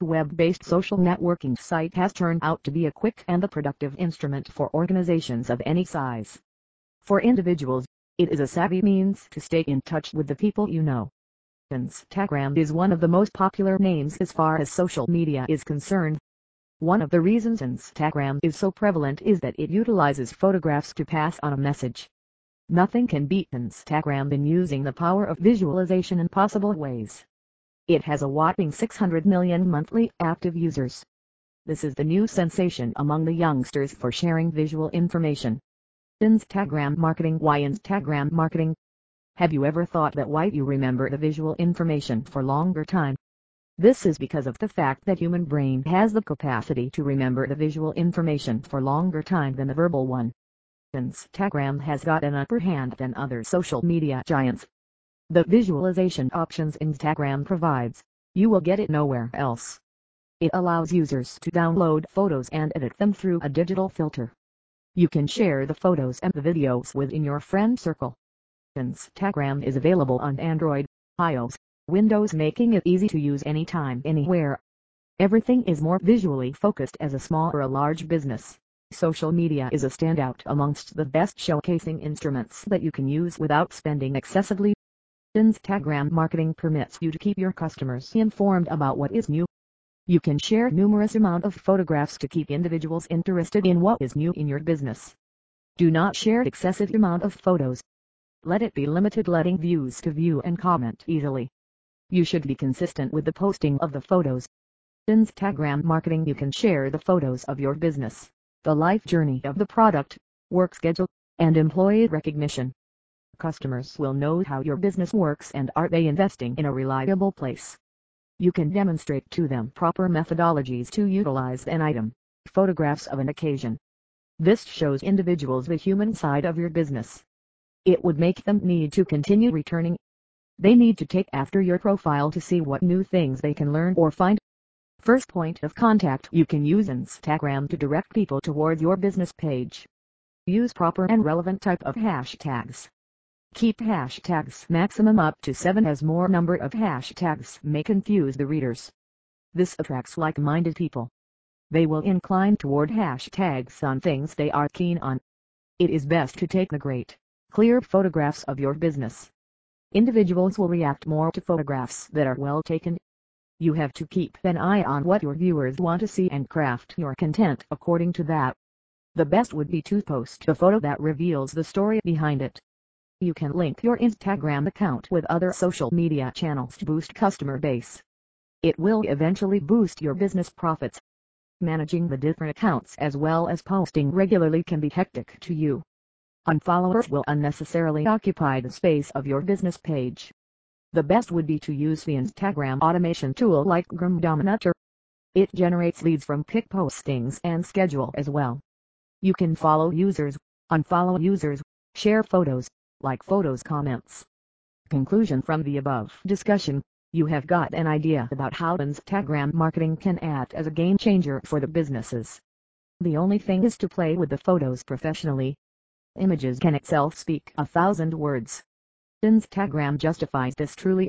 web-based social networking site has turned out to be a quick and a productive instrument for organizations of any size. For individuals, it is a savvy means to stay in touch with the people you know. Instagram is one of the most popular names as far as social media is concerned. One of the reasons Instagram is so prevalent is that it utilizes photographs to pass on a message. Nothing can beat Instagram in using the power of visualization in possible ways. It has a whopping 600 million monthly active users. This is the new sensation among the youngsters for sharing visual information. Instagram marketing Why Instagram marketing? Have you ever thought that why you remember the visual information for longer time? This is because of the fact that human brain has the capacity to remember the visual information for longer time than the verbal one. Instagram has got an upper hand than other social media giants the visualization options Instagram provides, you will get it nowhere else. It allows users to download photos and edit them through a digital filter. You can share the photos and the videos within your friend circle. Instagram is available on Android, iOS, Windows making it easy to use anytime anywhere. Everything is more visually focused as a small or a large business. Social media is a standout amongst the best showcasing instruments that you can use without spending excessively Instagram marketing permits you to keep your customers informed about what is new. You can share numerous amount of photographs to keep individuals interested in what is new in your business. Do not share excessive amount of photos. Let it be limited letting views to view and comment easily. You should be consistent with the posting of the photos. Instagram marketing You can share the photos of your business, the life journey of the product, work schedule, and employee recognition. Customers will know how your business works and are they investing in a reliable place. You can demonstrate to them proper methodologies to utilize an item, photographs of an occasion. This shows individuals the human side of your business. It would make them need to continue returning. They need to take after your profile to see what new things they can learn or find. First point of contact You can use Instagram to direct people toward your business page. Use proper and relevant type of hashtags. Keep hashtags maximum up to 7 as more number of hashtags may confuse the readers. This attracts like-minded people. They will incline toward hashtags on things they are keen on. It is best to take the great, clear photographs of your business. Individuals will react more to photographs that are well taken. You have to keep an eye on what your viewers want to see and craft your content according to that. The best would be to post a photo that reveals the story behind it. You can link your Instagram account with other social media channels to boost customer base. It will eventually boost your business profits. Managing the different accounts as well as posting regularly can be hectic to you. Unfollowers will unnecessarily occupy the space of your business page. The best would be to use the Instagram automation tool like Groomometer. It generates leads from pic postings and schedule as well. You can follow users, unfollow users, share photos, like photos comments. Conclusion From the above discussion, you have got an idea about how Instagram marketing can act as a game changer for the businesses. The only thing is to play with the photos professionally. Images can itself speak a thousand words. Instagram justifies this truly